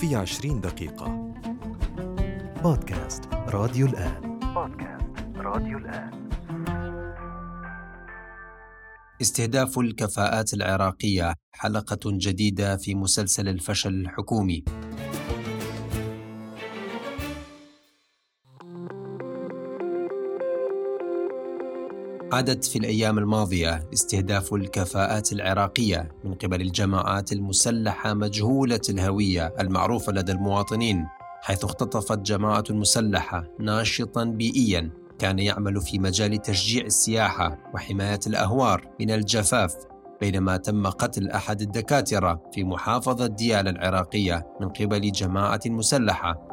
في عشرين دقيقة. بودكاست راديو الآن. بودكاست راديو الآن. استهداف الكفاءات العراقية حلقة جديدة في مسلسل الفشل الحكومي. عادت في الأيام الماضية استهداف الكفاءات العراقية من قبل الجماعات المسلحة مجهولة الهوية المعروفة لدى المواطنين حيث اختطفت جماعة مسلحة ناشطا بيئيا كان يعمل في مجال تشجيع السياحة وحماية الأهوار من الجفاف بينما تم قتل أحد الدكاترة في محافظة ديالى العراقية من قبل جماعة مسلحة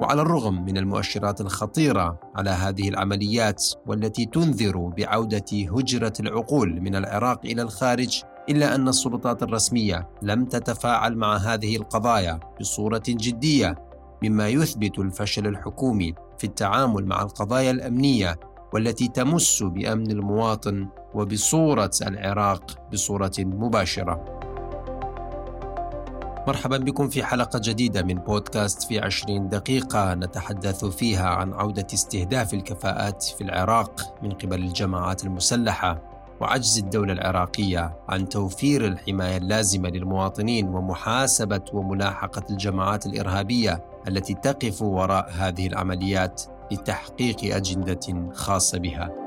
وعلى الرغم من المؤشرات الخطيرة على هذه العمليات والتي تنذر بعودة هجرة العقول من العراق إلى الخارج إلا أن السلطات الرسمية لم تتفاعل مع هذه القضايا بصورة جدية مما يثبت الفشل الحكومي في التعامل مع القضايا الأمنية والتي تمس بأمن المواطن وبصورة العراق بصورة مباشرة. مرحبا بكم في حلقة جديدة من بودكاست في عشرين دقيقة نتحدث فيها عن عودة استهداف الكفاءات في العراق من قبل الجماعات المسلحة وعجز الدولة العراقية عن توفير الحماية اللازمة للمواطنين ومحاسبة وملاحقة الجماعات الإرهابية التي تقف وراء هذه العمليات لتحقيق أجندة خاصة بها.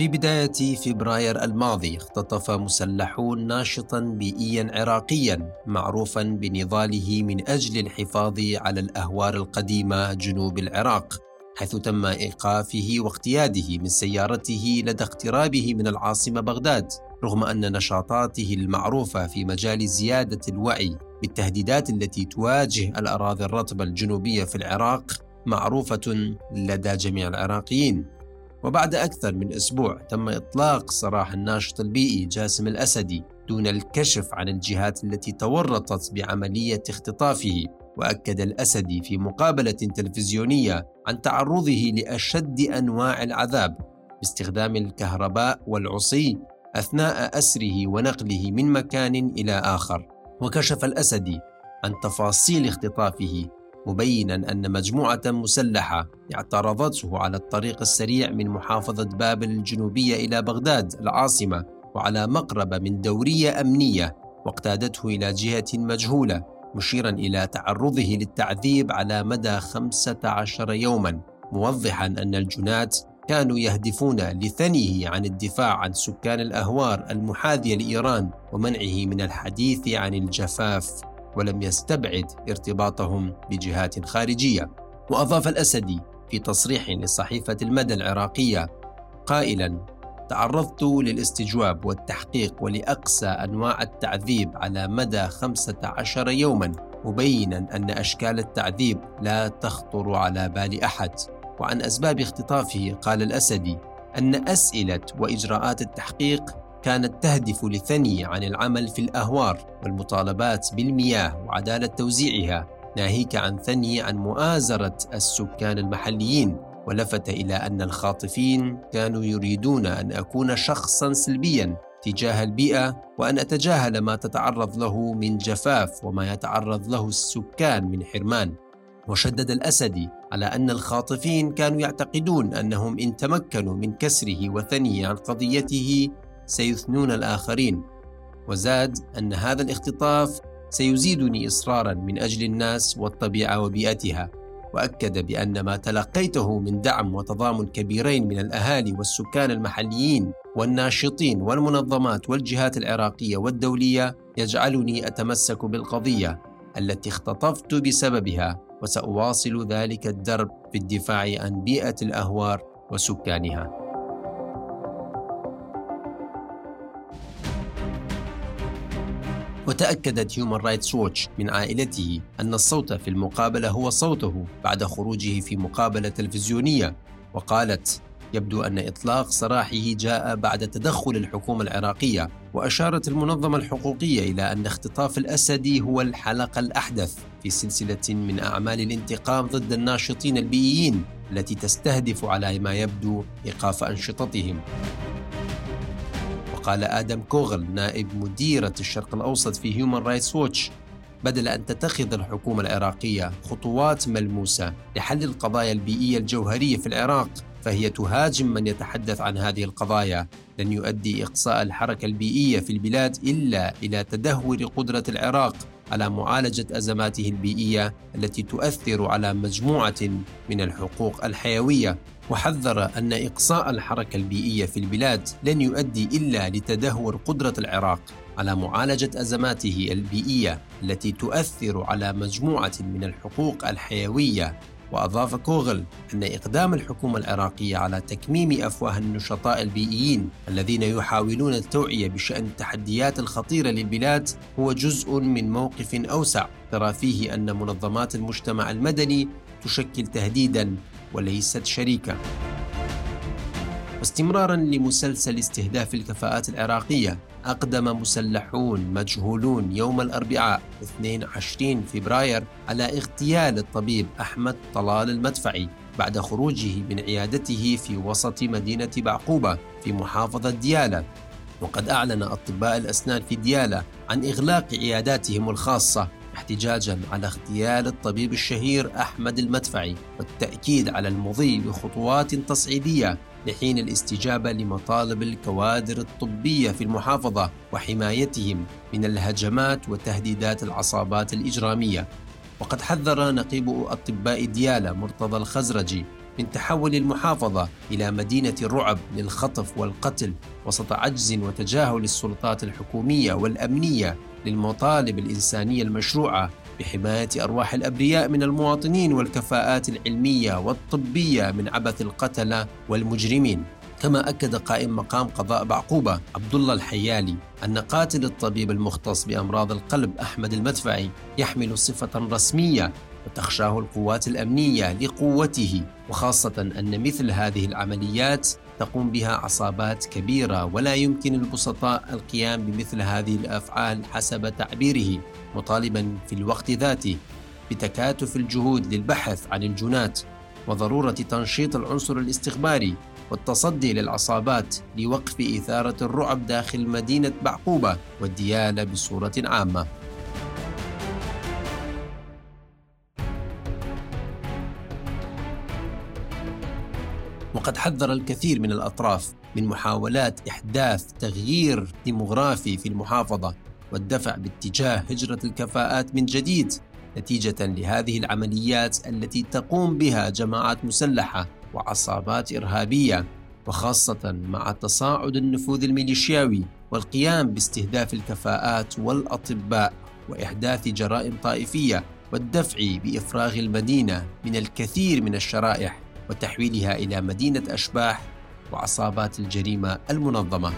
في بداية فبراير الماضي اختطف مسلحون ناشطا بيئيا عراقيا معروفا بنضاله من أجل الحفاظ على الأهوار القديمة جنوب العراق حيث تم إيقافه واقتياده من سيارته لدى اقترابه من العاصمة بغداد رغم أن نشاطاته المعروفة في مجال زيادة الوعي بالتهديدات التي تواجه الأراضي الرطبة الجنوبية في العراق معروفة لدى جميع العراقيين. وبعد أكثر من أسبوع تم إطلاق سراح الناشط البيئي جاسم الأسدي دون الكشف عن الجهات التي تورطت بعملية اختطافه وأكد الأسدي في مقابلة تلفزيونية عن تعرضه لأشد أنواع العذاب باستخدام الكهرباء والعصي أثناء أسره ونقله من مكان إلى آخر. وكشف الأسدي عن تفاصيل اختطافه مبينا أن مجموعة مسلحة اعترضته على الطريق السريع من محافظة بابل الجنوبية إلى بغداد العاصمة وعلى مقربة من دورية أمنية واقتادته إلى جهة مجهولة مشيرا إلى تعرضه للتعذيب على مدى 15 يوما موضحا أن الجنات كانوا يهدفون لثنيه عن الدفاع عن سكان الأهوار المحاذية لإيران ومنعه من الحديث عن الجفاف. ولم يستبعد ارتباطهم بجهات خارجية. وأضاف الأسدي في تصريح لصحيفة المدى العراقية قائلا تعرضت للاستجواب والتحقيق ولأقصى أنواع التعذيب على مدى 15 يوما مبينا أن أشكال التعذيب لا تخطر على بال أحد. وعن أسباب اختطافه قال الأسدي أن أسئلة وإجراءات التحقيق كانت تهدف لثني عن العمل في الأهوار والمطالبات بالمياه وعدالة توزيعها ناهيك عن ثني عن مؤازرة السكان المحليين. ولفت إلى أن الخاطفين كانوا يريدون أن أكون شخصا سلبيا تجاه البيئة وأن أتجاهل ما تتعرض له من جفاف وما يتعرض له السكان من حرمان. وشدد الأسدي على أن الخاطفين كانوا يعتقدون أنهم إن تمكنوا من كسره وثنيه عن قضيته سيثنون الآخرين وزاد أن هذا الاختطاف سيزيدني إصرارا من أجل الناس والطبيعة وبيئتها وأكد بأن ما تلقيته من دعم وتضامن كبيرين من الأهالي والسكان المحليين والناشطين والمنظمات والجهات العراقية والدولية يجعلني أتمسك بالقضية التي اختطفت بسببها وسأواصل ذلك الدرب في الدفاع عن بيئة الأهوار وسكانها. وتأكدت هيومان رايتس ووتش من عائلته أن الصوت في المقابلة هو صوته بعد خروجه في مقابلة تلفزيونية وقالت يبدو أن إطلاق سراحه جاء بعد تدخل الحكومة العراقية وأشارت المنظمة الحقوقية إلى أن اختطاف الأسدي هو الحلقة الأحدث في سلسلة من أعمال الانتقام ضد الناشطين البيئيين التي تستهدف على ما يبدو إيقاف أنشطتهم. وقال آدم كوغل نائب مديرة الشرق الأوسط في هيومان رايتس ووتش بدل أن تتخذ الحكومة العراقية خطوات ملموسة لحل القضايا البيئية الجوهرية في العراق فهي تهاجم من يتحدث عن هذه القضايا. لن يؤدي إقصاء الحركة البيئية في البلاد إلا إلى تدهور قدرة العراق. على معالجة أزماته البيئية التي تؤثر على مجموعة من الحقوق الحيوية. وحذر أن إقصاء الحركة البيئية في البلاد لن يؤدي إلا لتدهور قدرة العراق على معالجة أزماته البيئية التي تؤثر على مجموعة من الحقوق الحيوية وأضاف كوغل أن إقدام الحكومة العراقية على تكميم أفواه النشطاء البيئيين الذين يحاولون التوعية بشأن التحديات الخطيرة للبلاد هو جزء من موقف أوسع ترى فيه أن منظمات المجتمع المدني تشكل تهديدا وليست شريكة واستمرارا لمسلسل استهداف الكفاءات العراقية أقدم مسلحون مجهولون يوم الأربعاء 22 فبراير على اغتيال الطبيب أحمد طلال المدفعي بعد خروجه من عيادته في وسط مدينة بعقوبة في محافظة ديالى وقد أعلن أطباء الأسنان في ديالى عن إغلاق عياداتهم الخاصة احتجاجا على اغتيال الطبيب الشهير أحمد المدفعي والتأكيد على المضي بخطوات تصعيدية لحين الاستجابة لمطالب الكوادر الطبية في المحافظة وحمايتهم من الهجمات وتهديدات العصابات الإجرامية. وقد حذر نقيب أطباء ديالى مرتضى الخزرجي من تحول المحافظة إلى مدينة الرعب للخطف والقتل وسط عجز وتجاهل السلطات الحكومية والأمنية للمطالب الإنسانية المشروعة بحماية أرواح الأبرياء من المواطنين والكفاءات العلمية والطبية من عبث القتلة والمجرمين. كما أكد قائم مقام قضاء بعقوبة عبد الله الحيالي أن قاتل الطبيب المختص بأمراض القلب أحمد المدفعي يحمل صفة رسمية وتخشاه القوات الأمنية لقوته وخاصة أن مثل هذه العمليات تقوم بها عصابات كبيرة ولا يمكن البسطاء القيام بمثل هذه الأفعال حسب تعبيره مطالبا في الوقت ذاته. بتكاتف الجهود للبحث عن الجنات وضرورة تنشيط العنصر الاستخباري والتصدي للعصابات لوقف إثارة الرعب داخل مدينة بعقوبة والديالة بصورة عامة. وقد حذر الكثير من الأطراف من محاولات إحداث تغيير ديموغرافي في المحافظة والدفع باتجاه هجرة الكفاءات من جديد نتيجة لهذه العمليات التي تقوم بها جماعات مسلحة وعصابات إرهابية وخاصة مع تصاعد النفوذ الميليشياوي والقيام باستهداف الكفاءات والأطباء وإحداث جرائم طائفية والدفع بإفراغ المدينة من الكثير من الشرائح. وتحويلها إلى مدينة أشباح وعصابات الجريمة المنظمة.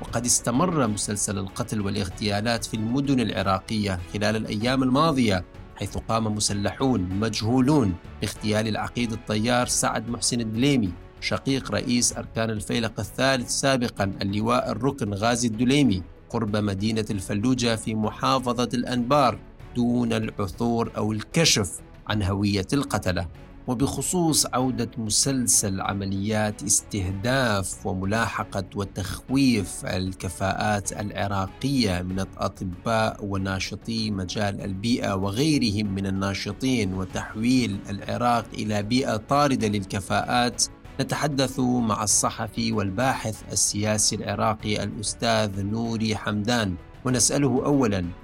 وقد استمر مسلسل القتل والاغتيالات في المدن العراقية خلال الأيام الماضية حيث قام مسلحون مجهولون باغتيال العقيد الطيار سعد محسن الدليمي شقيق رئيس أركان الفيلق الثالث سابقا اللواء الركن غازي الدليمي قرب مدينة الفلوجة في محافظة الأنبار دون العثور أو الكشف. عن هوية القتلة وبخصوص عودة مسلسل عمليات استهداف وملاحقة وتخويف الكفاءات العراقية من الأطباء وناشطي مجال البيئة وغيرهم من الناشطين وتحويل العراق إلى بيئة طاردة للكفاءات نتحدث مع الصحفي والباحث السياسي العراقي الأستاذ نوري حمدان ونسأله أولاً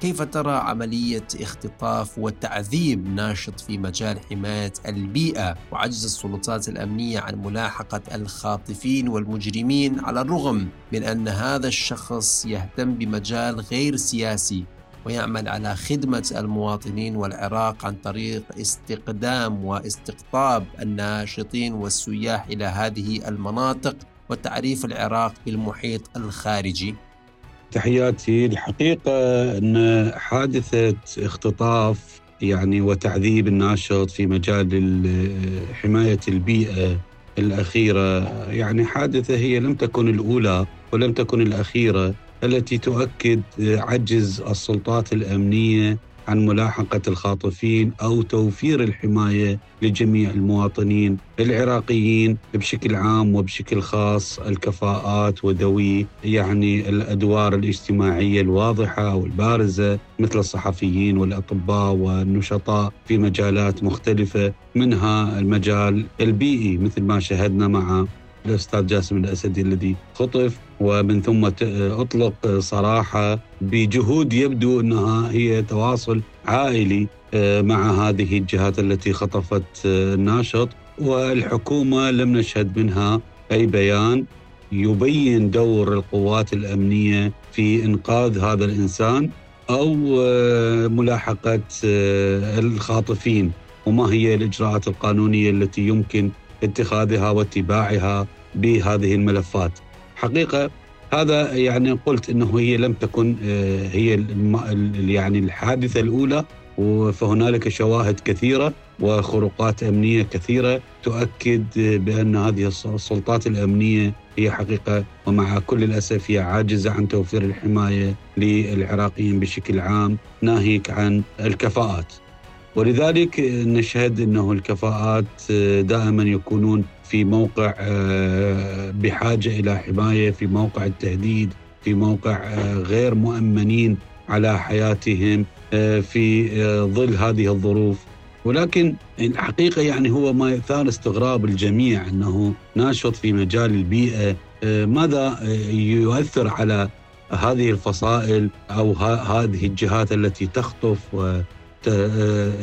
كيف ترى عملية اختطاف وتعذيب ناشط في مجال حماية البيئة وعجز السلطات الأمنية عن ملاحقة الخاطفين والمجرمين على الرغم من أن هذا الشخص يهتم بمجال غير سياسي ويعمل على خدمة المواطنين والعراق عن طريق استقدام واستقطاب الناشطين والسياح إلى هذه المناطق وتعريف العراق بالمحيط الخارجي. تحياتي الحقيقة أن حادثة اختطاف يعني وتعذيب الناشط في مجال حماية البيئة الأخيرة يعني حادثة هي لم تكن الأولى ولم تكن الأخيرة التي تؤكد عجز السلطات الأمنية عن ملاحقة الخاطفين أو توفير الحماية لجميع المواطنين العراقيين بشكل عام وبشكل خاص. الكفاءات وذوي يعني الأدوار الاجتماعية الواضحة أو البارزة مثل الصحفيين والأطباء والنشطاء في مجالات مختلفة منها المجال البيئي مثل ما شاهدنا مع الأستاذ جاسم الأسدي الذي خطف. ومن ثم اطلق صراحة بجهود يبدو أنها هي تواصل عائلي آه، مع هذه الجهات التي خطفت آه، الناشط والحكومة لم نشهد منها أي بيان يبين دور القوات الأمنية في إنقاذ هذا الإنسان أو آه، ملاحقة الخاطفين. وما هي الإجراءات القانونية التي يمكن اتخاذها واتباعها بهذه الملفات؟ حقيقة هذا يعني قلت إنه هي لم تكن آه، هي يعني الحادثة الأولى فهنالك شواهد كثيرة وخروقات أمنية كثيرة تؤكد بأن هذه السلطات الأمنية هي حقيقة ومع كل الأسف هي عاجزة عن توفير الحماية للعراقيين بشكل عام ناهيك عن الكفاءات. ولذلك نشهد إنه الكفاءات آه، دائما يكونون في موقع آه، بحاجة إلى حماية في موقع التهديد في موقع آه، غير مؤمنين على حياتهم آه، في ظل هذه الظروف. ولكن الحقيقة يعني هو ما يثار استغراب الجميع أنه ناشط في مجال البيئة ماذا يؤثر على هذه الفصائل أو هذه الجهات التي تخطف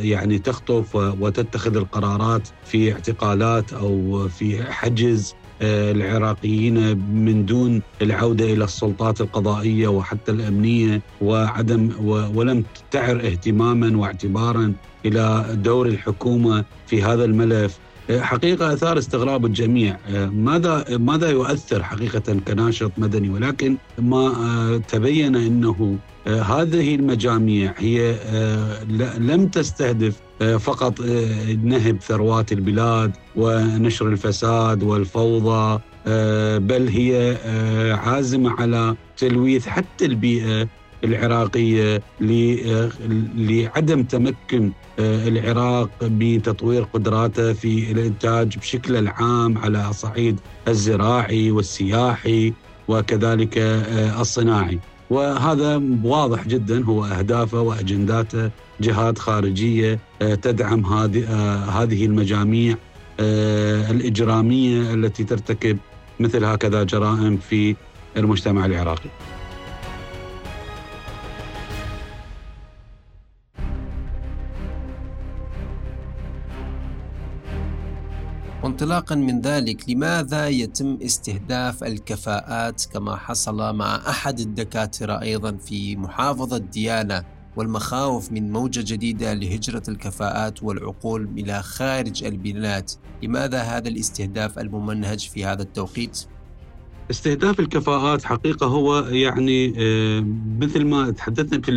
يعني تخطف وتتخذ القرارات في اعتقالات أو في حجز آه، العراقيين من دون العودة إلى السلطات القضائية وحتى الأمنية وعدم ولم تعر اهتماما واعتبارا إلى دور الحكومة في هذا الملف. آه، حقيقة أثار استغراب الجميع. آه، ماذا ماذا يؤثر حقيقة كناشط مدني؟ ولكن ما تبين أنه آه، هذه المجاميع هي آه، لم تستهدف آه، فقط نهب ثروات البلاد ونشر الفساد والفوضى بل هي عازمة على تلويث حتى البيئة العراقيه لعدم تمكن العراق بتطوير قدراته في الإنتاج بشكل العام على صعيد الزراعي والسياحي وكذلك الصناعي. وهذا واضح جدا هو أهدافه وأجنداته جهات خارجية آه، تدعم هذه آه، المجاميع آه، الإجرامية التي ترتكب مثل هكذا جرائم في المجتمع العراقي. وانطلاقا من ذلك لماذا يتم استهداف الكفاءات كما حصل مع أحد الدكاترة أيضا في محافظة ديانه والمخاوف من موجة جديدة لهجرة الكفاءات والعقول إلى خارج البلاد، لماذا هذا الاستهداف الممنهج في هذا التوقيت؟ استهداف الكفاءات حقيقة هو يعني آه، مثل ما تحدثنا في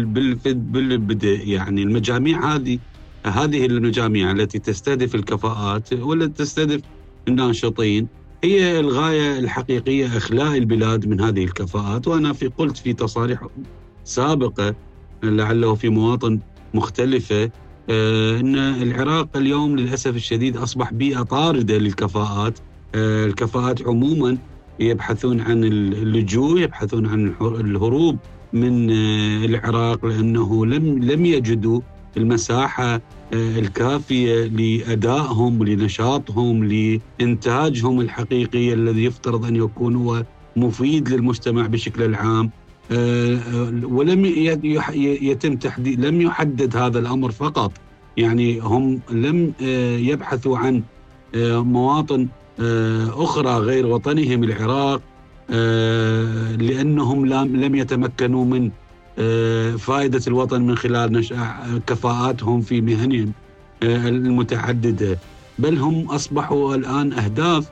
بالبدء يعني المجاميع هذه هذه المجاميع التي تستهدف الكفاءات والتي تستهدف الناشطين هي الغاية الحقيقية إخلاء البلاد من هذه الكفاءات. وأنا في قلت في تصاريح سابقة لعله في مواطن مختلفة آه، إن العراق اليوم للأسف الشديد أصبح بيئة طاردة للكفاءات. آه، الكفاءات عموما يبحثون عن اللجوء يبحثون عن الهروب من آه، العراق لأنه لم لم يجدوا المساحة آه، الكافية لأدائهم ولنشاطهم لإنتاجهم الحقيقي الذي يفترض أن يكون هو مفيد للمجتمع بشكل العام آه، آه، ولم يتم تحديد لم يحدد هذا الأمر فقط. يعني هم لم يبحثوا عن مواطن أخرى غير وطنهم العراق لأنهم لم يتمكنوا من آه، فائدة الوطن من خلال كفاءاتهم في مهنهم آه، المتعددة. بل هم أصبحوا الآن أهداف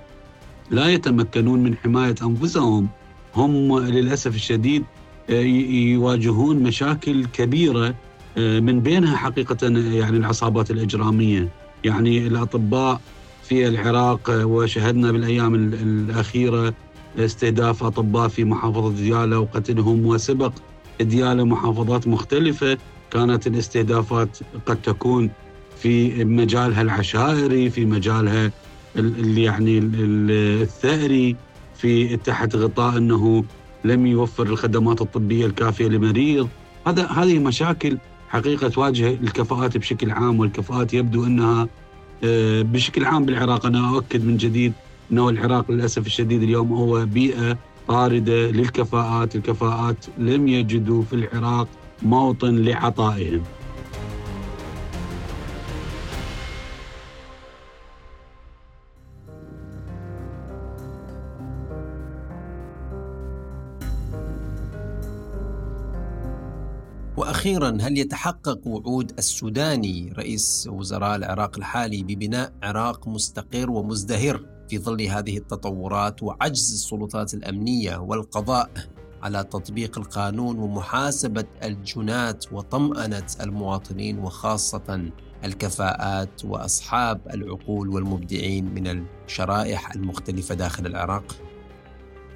لا يتمكنون من حماية أنفسهم. هم للأسف الشديد آه، يواجهون مشاكل كبيرة من بينها حقيقة يعني العصابات الإجرامية. يعني الأطباء في العراق وشهدنا بالأيام الأخيرة استهداف أطباء في محافظة ديالى وقتلهم وسبق ديالى محافظات مختلفة. كانت الاستهدافات قد تكون في مجالها العشائري في مجالها ال يعني الثأري في تحت غطاء أنه لم يوفر الخدمات الطبية الكافية لمريض. هذا هذه مشاكل حقيقة تواجه الكفاءات بشكل عام والكفاءات يبدو أنها آه، بشكل عام بالعراق. أنا أؤكد من جديد أنه العراق للأسف الشديد اليوم هو بيئة طارده للكفاءات، الكفاءات لم يجدوا في العراق موطن لعطائهم. وأخيرا هل يتحقق وعود السوداني رئيس وزراء العراق الحالي ببناء عراق مستقر ومزدهر في ظل هذه التطورات وعجز السلطات الأمنية والقضاء على تطبيق القانون ومحاسبة الجنات وطمأنة المواطنين وخاصة الكفاءات وأصحاب العقول والمبدعين من الشرائح المختلفة داخل العراق؟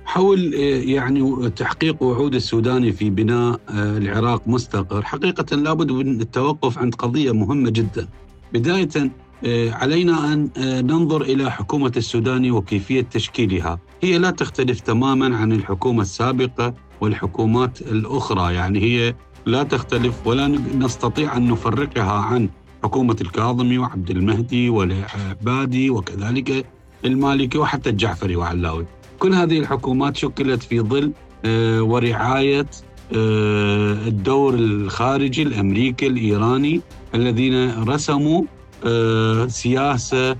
حول آه، يعني تحقيق وعود السوداني في بناء آه، العراق مستقر حقيقة لابد من التوقف عند قضية مهمة جدا بداية آه، علينا أن ننظر إلى حكومة السوداني وكيفية تشكيلها. هي لا تختلف تماما عن الحكومة السابقة والحكومات الأخرى. يعني هي لا تختلف ولا نستطيع أن نفرقها عن حكومة الكاظمي وعبد المهدي والعبادي وكذلك المالكي وحتى الجعفري وعلاوي. كل هذه الحكومات شكلت في ظل آه، ورعاية آه، الدور الخارجي الأمريكي الإيراني الذين رسموا آه، سياسة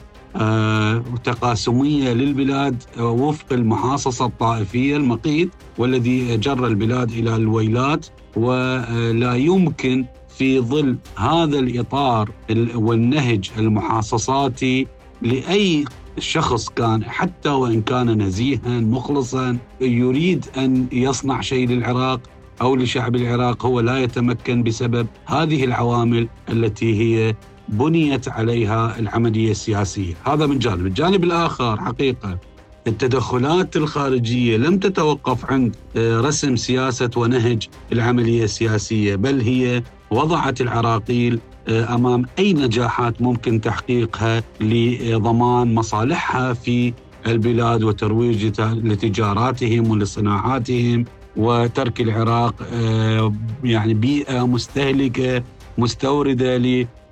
تقاسمية للبلاد وفق المحاصصة الطائفية المقيت والذي جر البلاد إلى الويلات ولا يمكن في ظل هذا الإطار والنهج المحاصصاتي لأي الشخص كان حتى وإن كان نزيها مخلصا يريد أن يصنع شيء للعراق أو لشعب العراق هو لا يتمكن بسبب هذه العوامل التي هي بنيت عليها العملية السياسية، هذا من جانب، الجانب الآخر حقيقة التدخلات الخارجية لم تتوقف عند آه، رسم سياسة ونهج العملية السياسية، بل هي وضعت العراقيل آه، أمام أي نجاحات ممكن تحقيقها لضمان مصالحها في البلاد وترويج لتجاراتهم ولصناعاتهم وترك العراق آه، يعني بيئة مستهلكة مستوردة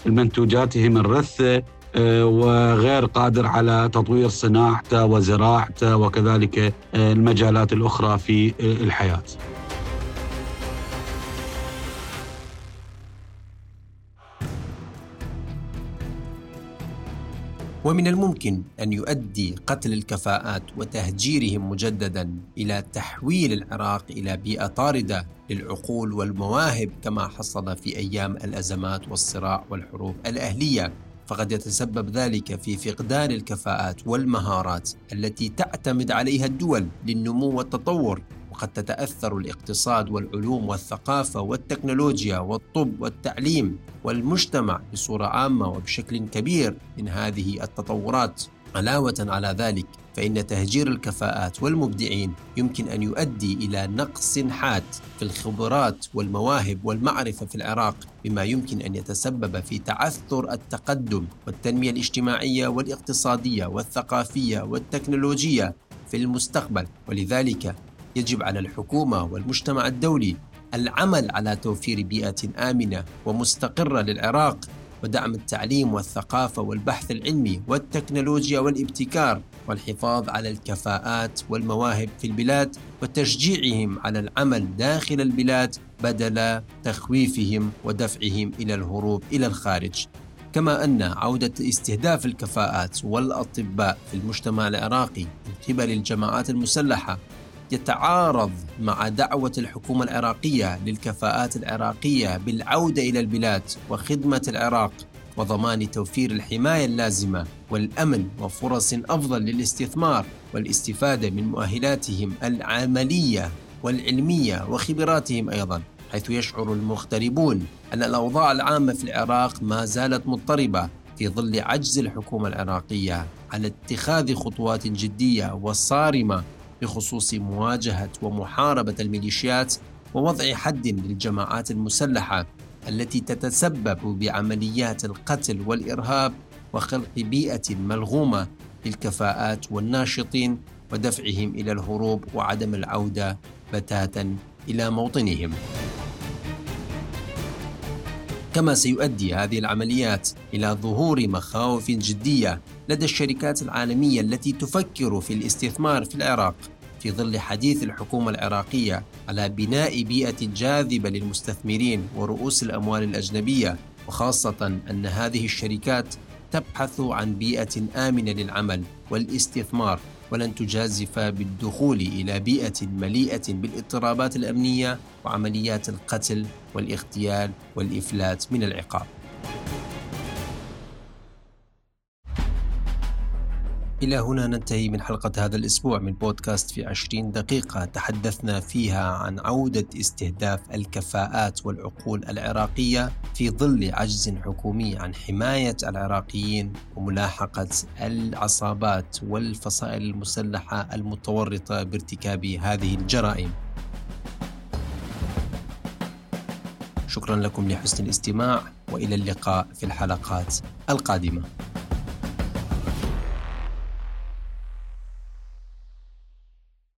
لمنتوجاتهم الرثه آه، وغير قادر على تطوير صناعته وزراعته وكذلك المجالات الأخرى في الحياة. ومن الممكن أن يؤدي قتل الكفاءات وتهجيرهم مجددا إلى تحويل العراق إلى بيئة طاردة للعقول والمواهب كما حصل في أيام الأزمات والصراع والحروب الأهلية. فقد يتسبب ذلك في فقدان الكفاءات والمهارات التي تعتمد عليها الدول للنمو والتطور. وقد تتأثر الاقتصاد والعلوم والثقافة والتكنولوجيا والطب والتعليم والمجتمع بصورة عامة وبشكل كبير من هذه التطورات. علاوة على ذلك فإن تهجير الكفاءات والمبدعين يمكن أن يؤدي إلى نقص حاد في الخبرات والمواهب والمعرفة في العراق بما يمكن أن يتسبب في تعثر التقدم والتنمية الاجتماعية والاقتصادية والثقافية والتكنولوجية في المستقبل. ولذلك يجب على الحكومة والمجتمع الدولي العمل على توفير بيئة آمنة ومستقرة للعراق ودعم التعليم والثقافة والبحث العلمي والتكنولوجيا والابتكار والحفاظ على الكفاءات والمواهب في البلاد وتشجيعهم على العمل داخل البلاد بدل تخويفهم ودفعهم إلى الهروب إلى الخارج. كما أن عودة استهداف الكفاءات والأطباء في المجتمع العراقي من قبل الجماعات المسلحة يتعارض مع دعوة الحكومة العراقية للكفاءات العراقية بالعودة إلى البلاد وخدمة العراق وضمان توفير الحماية اللازمة والأمن وفرص أفضل للاستثمار والاستفادة من مؤهلاتهم العملية والعلمية وخبراتهم أيضا حيث يشعر المغتربون أن الأوضاع العامة في العراق ما زالت مضطربة في ظل عجز الحكومة العراقية على اتخاذ خطوات جدية وصارمة بخصوص مواجهة ومحاربة الميليشيات ووضع حد للجماعات المسلحة التي تتسبب بعمليات القتل والإرهاب وخلق بيئة ملغومة للكفاءات والناشطين ودفعهم إلى الهروب وعدم العودة بتاتا إلى موطنهم. كما سيؤدي هذه العمليات إلى ظهور مخاوف جدية لدى الشركات العالمية التي تفكر في الاستثمار في العراق في ظل حديث الحكومة العراقية على بناء بيئة جاذبة للمستثمرين ورؤوس الأموال الأجنبية وخاصة أن هذه الشركات تبحث عن بيئة آمنة للعمل والاستثمار ولن تجازف بالدخول إلى بيئة مليئة بالإضطرابات الأمنية وعمليات القتل والاغتيال والإفلات من العقاب إلى هنا ننتهي من حلقة هذا الأسبوع من بودكاست في عشرين دقيقة تحدثنا فيها عن عودة استهداف الكفاءات والعقول العراقية في ظل عجز حكومي عن حماية العراقيين وملاحقة العصابات والفصائل المسلحة المتورطة بارتكاب هذه الجرائم. شكرا لكم لحسن الاستماع وإلى اللقاء في الحلقات القادمة.